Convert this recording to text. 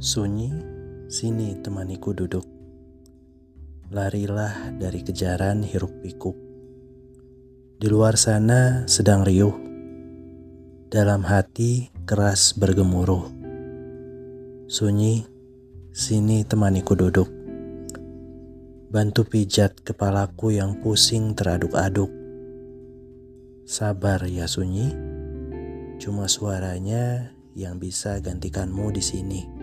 Sunyi, sini temaniku duduk. Larilah dari kejaran hiruk pikuk. Di luar sana sedang riuh. Dalam hati keras bergemuruh. Sunyi, sini temaniku duduk. Bantu pijat kepalaku yang pusing teraduk-aduk. Sabar ya Sunyi, cuma suaranya yang bisa gantikanmu di sini.